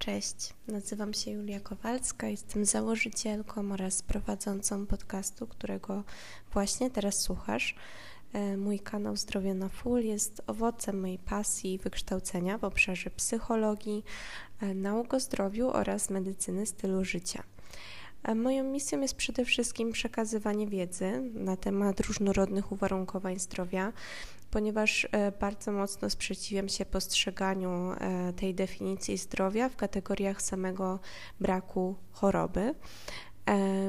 Cześć, nazywam się Julia Kowalska, jestem założycielką oraz prowadzącą podcastu, którego właśnie teraz słuchasz. E, mój kanał Zdrowie na Full jest owocem mojej pasji i wykształcenia w obszarze psychologii, e, nauk o zdrowiu oraz medycyny stylu życia. E, moją misją jest przede wszystkim przekazywanie wiedzy na temat różnorodnych uwarunkowań zdrowia, ponieważ e, bardzo mocno sprzeciwiam się postrzeganiu e, tej definicji zdrowia w kategoriach samego braku choroby.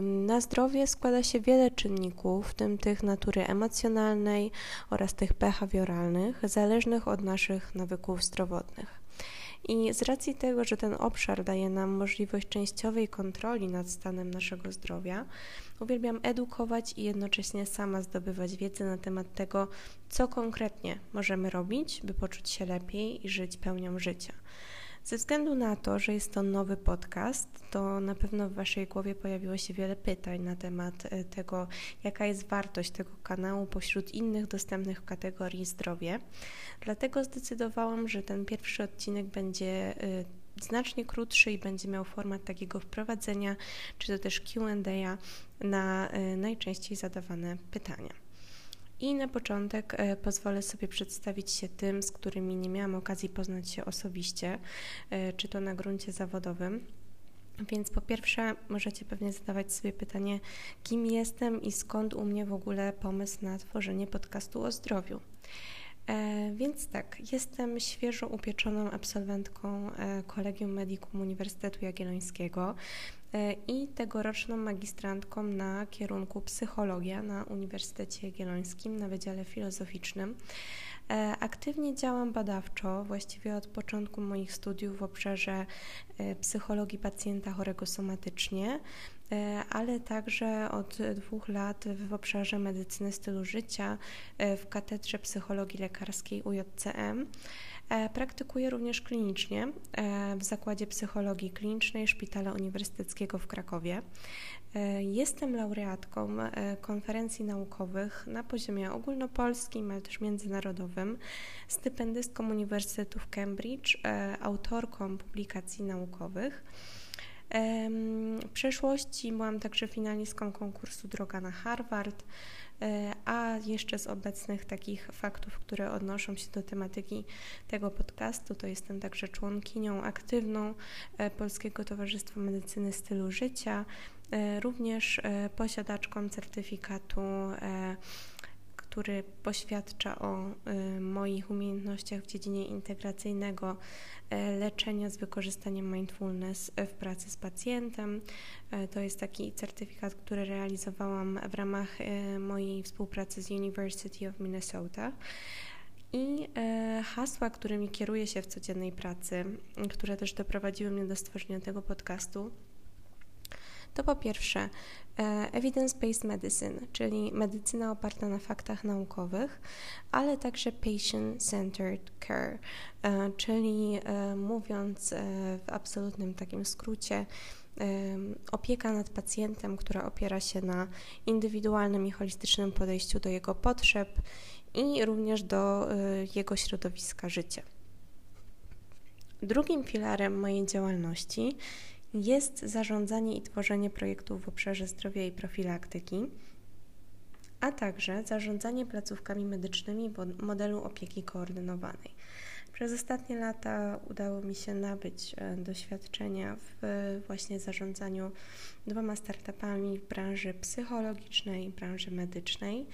Na zdrowie składa się wiele czynników, w tym tych natury emocjonalnej oraz tych behawioralnych, zależnych od naszych nawyków zdrowotnych. I z racji tego, że ten obszar daje nam możliwość częściowej kontroli nad stanem naszego zdrowia, uwielbiam edukować i jednocześnie sama zdobywać wiedzę na temat tego, co konkretnie możemy robić, by poczuć się lepiej i żyć pełnią życia. Ze względu na to, że jest to nowy podcast, to na pewno w Waszej głowie pojawiło się wiele pytań na temat e, tego, jaka jest wartość tego kanału pośród innych dostępnych w kategorii zdrowie. Dlatego zdecydowałam, że ten pierwszy odcinek będzie e, znacznie krótszy i będzie miał format takiego wprowadzenia, czy to też QA na e, najczęściej zadawane pytania. I na początek e, pozwolę sobie przedstawić się tym, z którymi nie miałam okazji poznać się osobiście, e, czy to na gruncie zawodowym. Więc po pierwsze, możecie pewnie zadawać sobie pytanie, kim jestem i skąd u mnie w ogóle pomysł na tworzenie podcastu o zdrowiu. E, więc tak, jestem świeżo upieczoną absolwentką e, Kolegium Medicum Uniwersytetu Jagiellońskiego e, i tegoroczną magistrantką na kierunku psychologia na Uniwersytecie Jagiellońskim na Wydziale Filozoficznym. E, aktywnie działam badawczo, właściwie od początku moich studiów w obszarze e, psychologii pacjenta chorego somatycznie, e, ale także od dwóch lat w obszarze medycyny stylu życia w katedrze psychologii lekarskiej UJCM. Praktykuję również klinicznie w Zakładzie Psychologii Klinicznej Szpitala Uniwersyteckiego w Krakowie. E, jestem laureatką e, konferencji naukowych na poziomie ogólnopolskim, ale też międzynarodowym, stypendystką Uniwersytetu w Cambridge, e, autorką publikacji naukowych. W przeszłości byłam także finalistką konkursu Droga na Harvard, a jeszcze z obecnych takich faktów, które odnoszą się do tematyki tego podcastu, to jestem także członkinią aktywną Polskiego Towarzystwa Medycyny Stylu Życia, E, również e, posiadaczką certyfikatu, e, który poświadcza o moich umiejętnościach w dziedzinie integracyjnego leczenia z wykorzystaniem mindfulness w pracy z pacjentem. To jest taki certyfikat, który realizowałam w ramach mojej współpracy z University of Minnesota. I hasła, którymi kieruję się w codziennej pracy, które też doprowadziły mnie do stworzenia tego podcastu, to po pierwsze e, evidence-based medicine, czyli medycyna oparta na faktach naukowych, ale także patient-centered care, e, czyli e, mówiąc w absolutnym takim skrócie, opieka nad pacjentem, która opiera się na indywidualnym i holistycznym podejściu do jego potrzeb i również do jego środowiska życia. Drugim filarem mojej działalności jest zarządzanie i tworzenie projektów w obszarze zdrowia i profilaktyki, a także zarządzanie placówkami medycznymi w modelu opieki koordynowanej. Przez ostatnie lata udało mi się nabyć e, doświadczenia w właśnie zarządzaniu dwoma startupami w branży psychologicznej i branży medycznej.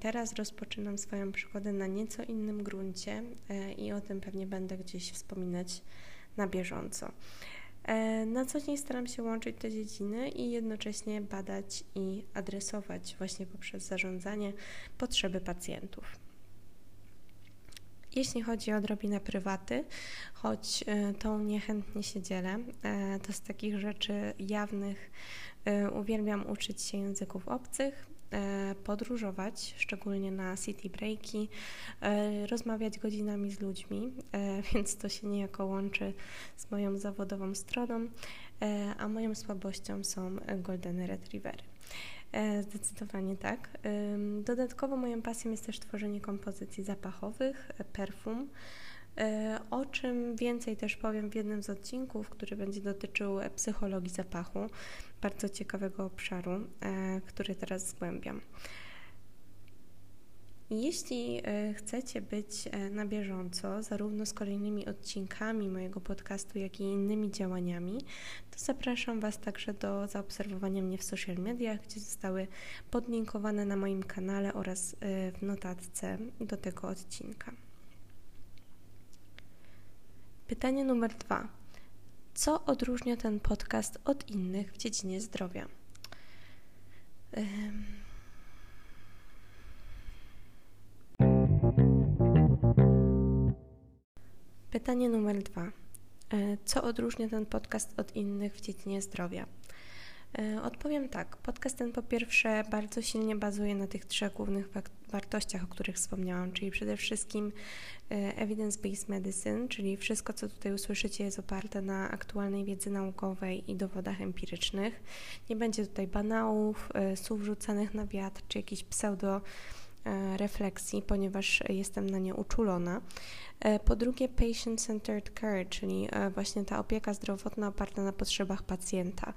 Teraz rozpoczynam swoją przygodę na nieco innym gruncie e, i o tym pewnie będę gdzieś wspominać na bieżąco. E, na co dzień staram się łączyć te dziedziny i jednocześnie badać i adresować właśnie poprzez zarządzanie potrzeby pacjentów. Jeśli chodzi o odrobinę prywaty, choć e, tą niechętnie się dzielę, e, to z takich rzeczy jawnych uwielbiam uczyć się języków obcych, podróżować, szczególnie na city breaki, e, rozmawiać godzinami z ludźmi, e, więc to się niejako łączy z moją zawodową stroną, a moją słabością są golden retrievery. Zdecydowanie tak. Dodatkowo moją pasją jest też tworzenie kompozycji zapachowych, perfum, O czym więcej też powiem w jednym z odcinków, który będzie dotyczył psychologii zapachu, bardzo ciekawego obszaru, który teraz zgłębiam. Jeśli e, chcecie być e, na bieżąco, zarówno z kolejnymi odcinkami mojego podcastu, jak i innymi działaniami, to zapraszam Was także do zaobserwowania mnie w social mediach, gdzie zostały podlinkowane na moim kanale oraz e, w notatce do tego odcinka. Pytanie numer dwa. Co odróżnia ten podcast od innych w dziedzinie zdrowia? Pytanie numer dwa. E, co odróżnia ten podcast od innych w dziedzinie zdrowia? E, odpowiem tak. Podcast ten po pierwsze bardzo silnie bazuje na tych trzech głównych wartościach, o których wspomniałam, czyli przede wszystkim e, evidence-based medicine, czyli wszystko, co tutaj usłyszycie, jest oparte na aktualnej wiedzy naukowej i dowodach empirycznych. Nie będzie tutaj banałów, słów rzucanych na wiatr, czy jakichś pseudo refleksji, ponieważ jestem na nie uczulona. E, po drugie, patient-centered care, czyli e, właśnie ta opieka zdrowotna oparta na potrzebach pacjenta.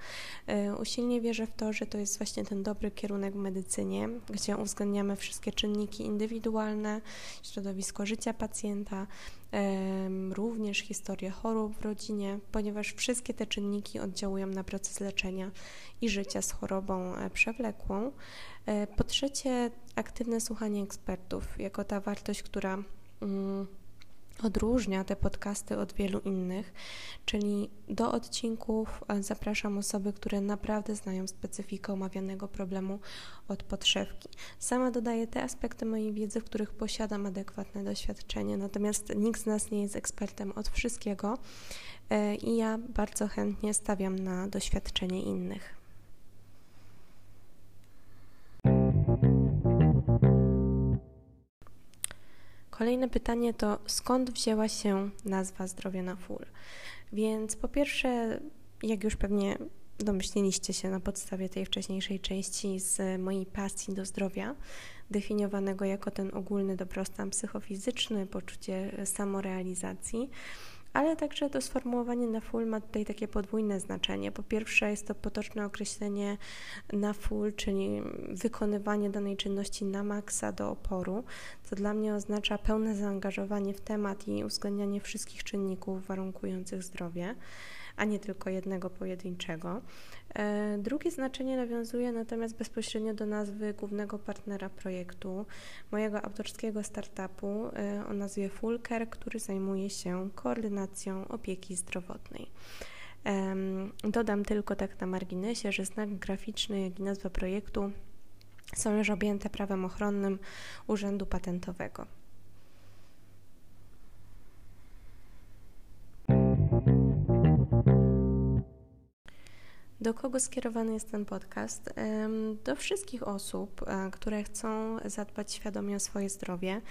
E, usilnie wierzę w to, że to jest właśnie ten dobry kierunek w medycynie, gdzie uwzględniamy wszystkie czynniki indywidualne, środowisko życia pacjenta, również historię chorób w rodzinie, ponieważ wszystkie te czynniki oddziałują na proces leczenia i życia z chorobą przewlekłą. Po trzecie, aktywne słuchanie ekspertów, jako ta wartość, która mm, odróżnia te podcasty od wielu innych, czyli do odcinków e, zapraszam osoby, które naprawdę znają specyfikę omawianego problemu od podszewki. Sama dodaję te aspekty mojej wiedzy, w których posiadam adekwatne doświadczenie, natomiast nikt z nas nie jest ekspertem od wszystkiego e, i ja bardzo chętnie stawiam na doświadczenie innych. Kolejne pytanie to skąd wzięła się nazwa Zdrowie na Full? Więc po pierwsze, jak już pewnie domyśliliście się na podstawie tej wcześniejszej części z mojej pasji do zdrowia, definiowanego jako ten ogólny dobrostan psychofizyczny, poczucie samorealizacji, ale także to sformułowanie na full ma tutaj takie podwójne znaczenie. Po pierwsze jest to potoczne określenie na full, czyli wykonywanie danej czynności na maksa do oporu, co dla mnie oznacza pełne zaangażowanie w temat i uwzględnianie wszystkich czynników warunkujących zdrowie a nie tylko jednego pojedynczego. E, drugie znaczenie nawiązuje natomiast bezpośrednio do nazwy głównego partnera projektu, mojego autorskiego startupu e, o nazwie Fulker, który zajmuje się koordynacją opieki zdrowotnej. Dodam tylko tak na marginesie, że znak graficzny, jak i nazwa projektu są już objęte prawem ochronnym Urzędu Patentowego. Do kogo skierowany jest ten podcast? Do wszystkich osób, e, które chcą zadbać świadomie o swoje zdrowie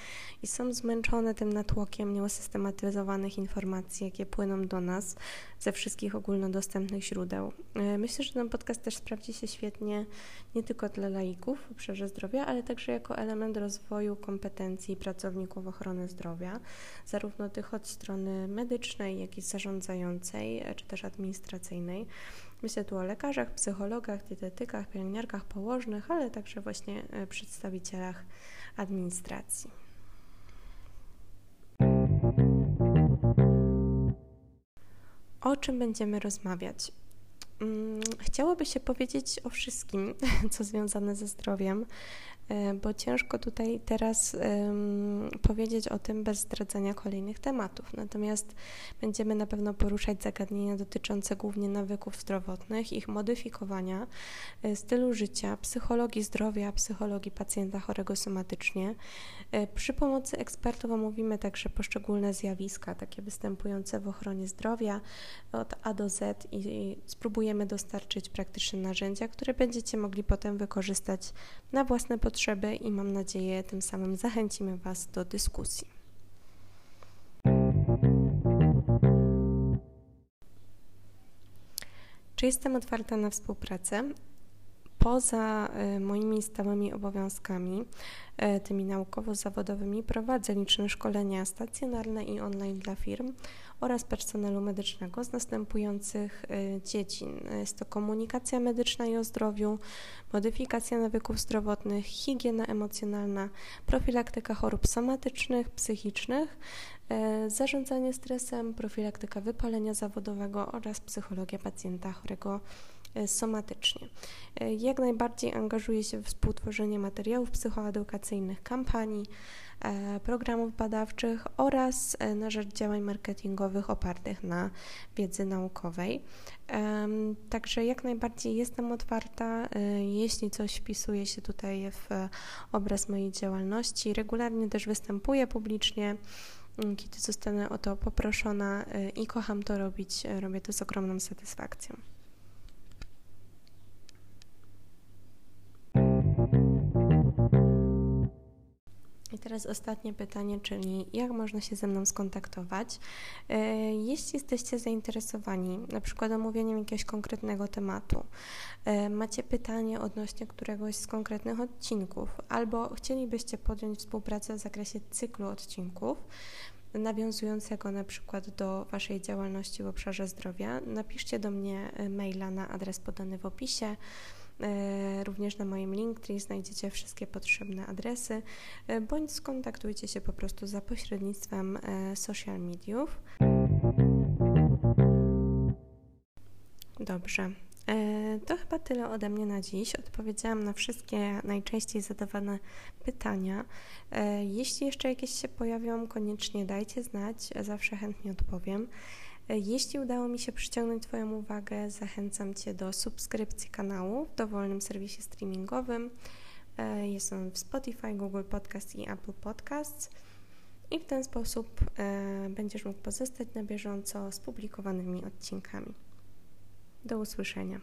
i są zmęczone tym natłokiem nieosystematyzowanych informacji, jakie płyną do nas ze wszystkich ogólnodostępnych źródeł. E, myślę, że ten podcast też sprawdzi się świetnie nie tylko dla laików w obszarze zdrowia, ale także jako element rozwoju kompetencji pracowników ochrony zdrowia, zarówno tych od strony medycznej, jak i zarządzającej, e, czy też administracyjnej. Myślę tu o lekarzach, psychologach, dietetykach, pielęgniarkach, położnych, ale także właśnie e, przedstawicielach administracji. O czym będziemy rozmawiać? Mm, chciałoby się powiedzieć o wszystkim, co związane ze zdrowiem, bo ciężko tutaj teraz um, powiedzieć o tym bez zdradzania kolejnych tematów. Natomiast będziemy na pewno poruszać zagadnienia dotyczące głównie nawyków zdrowotnych, ich modyfikowania, e, stylu życia, psychologii zdrowia, psychologii pacjenta chorego somatycznie. E, przy pomocy ekspertów omówimy także poszczególne zjawiska, takie występujące w ochronie zdrowia od A do Z i spróbujemy dostarczyć praktyczne narzędzia, które będziecie mogli potem wykorzystać na własne potrzeby potrzeby i mam nadzieję tym samym zachęcimy Was do dyskusji. Czy jestem otwarta na współpracę? Poza moimi stałymi obowiązkami, tymi naukowo-zawodowymi, prowadzę liczne szkolenia stacjonarne i online dla firm oraz personelu medycznego z następujących dziedzin. Jest to komunikacja medyczna i o zdrowiu, modyfikacja nawyków zdrowotnych, higiena emocjonalna, profilaktyka chorób somatycznych, psychicznych, E, zarządzanie stresem, profilaktyka wypalenia zawodowego oraz psychologia pacjenta chorego e, somatycznie. E, jak najbardziej angażuję się w współtworzenie materiałów psychoedukacyjnych, kampanii, programów badawczych oraz na rzecz działań marketingowych opartych na wiedzy naukowej. Także jak najbardziej jestem otwarta, jeśli coś wpisuje się tutaj w obraz mojej działalności. Regularnie też występuję publicznie Mm, kiedy zostanę o to poproszona i kocham to robić, robię to z ogromną satysfakcją. I teraz ostatnie pytanie, czyli jak można się ze mną skontaktować? Y, jeśli jesteście zainteresowani na przykład omówieniem jakiegoś konkretnego tematu, macie pytanie odnośnie któregoś z konkretnych odcinków, albo chcielibyście podjąć współpracę w zakresie cyklu odcinków, nawiązującego na przykład do Waszej działalności w obszarze zdrowia, napiszcie do mnie e, maila na adres podany w opisie. E, również na moim Linktree znajdziecie wszystkie potrzebne adresy, e, bądź skontaktujcie się po prostu za pośrednictwem social mediów. Dobrze. E, to chyba tyle ode mnie na dziś. Odpowiedziałam na wszystkie najczęściej zadawane pytania. E, jeśli jeszcze jakieś się pojawią, koniecznie dajcie znać, zawsze chętnie odpowiem. E, jeśli udało mi się przyciągnąć Twoją uwagę, zachęcam Cię do subskrypcji kanału w dowolnym serwisie streamingowym. Jest on w Spotify, Google Podcast i Apple Podcasts. I w ten sposób będziesz mógł pozostać na bieżąco z publikowanymi odcinkami. Do usłyszenia.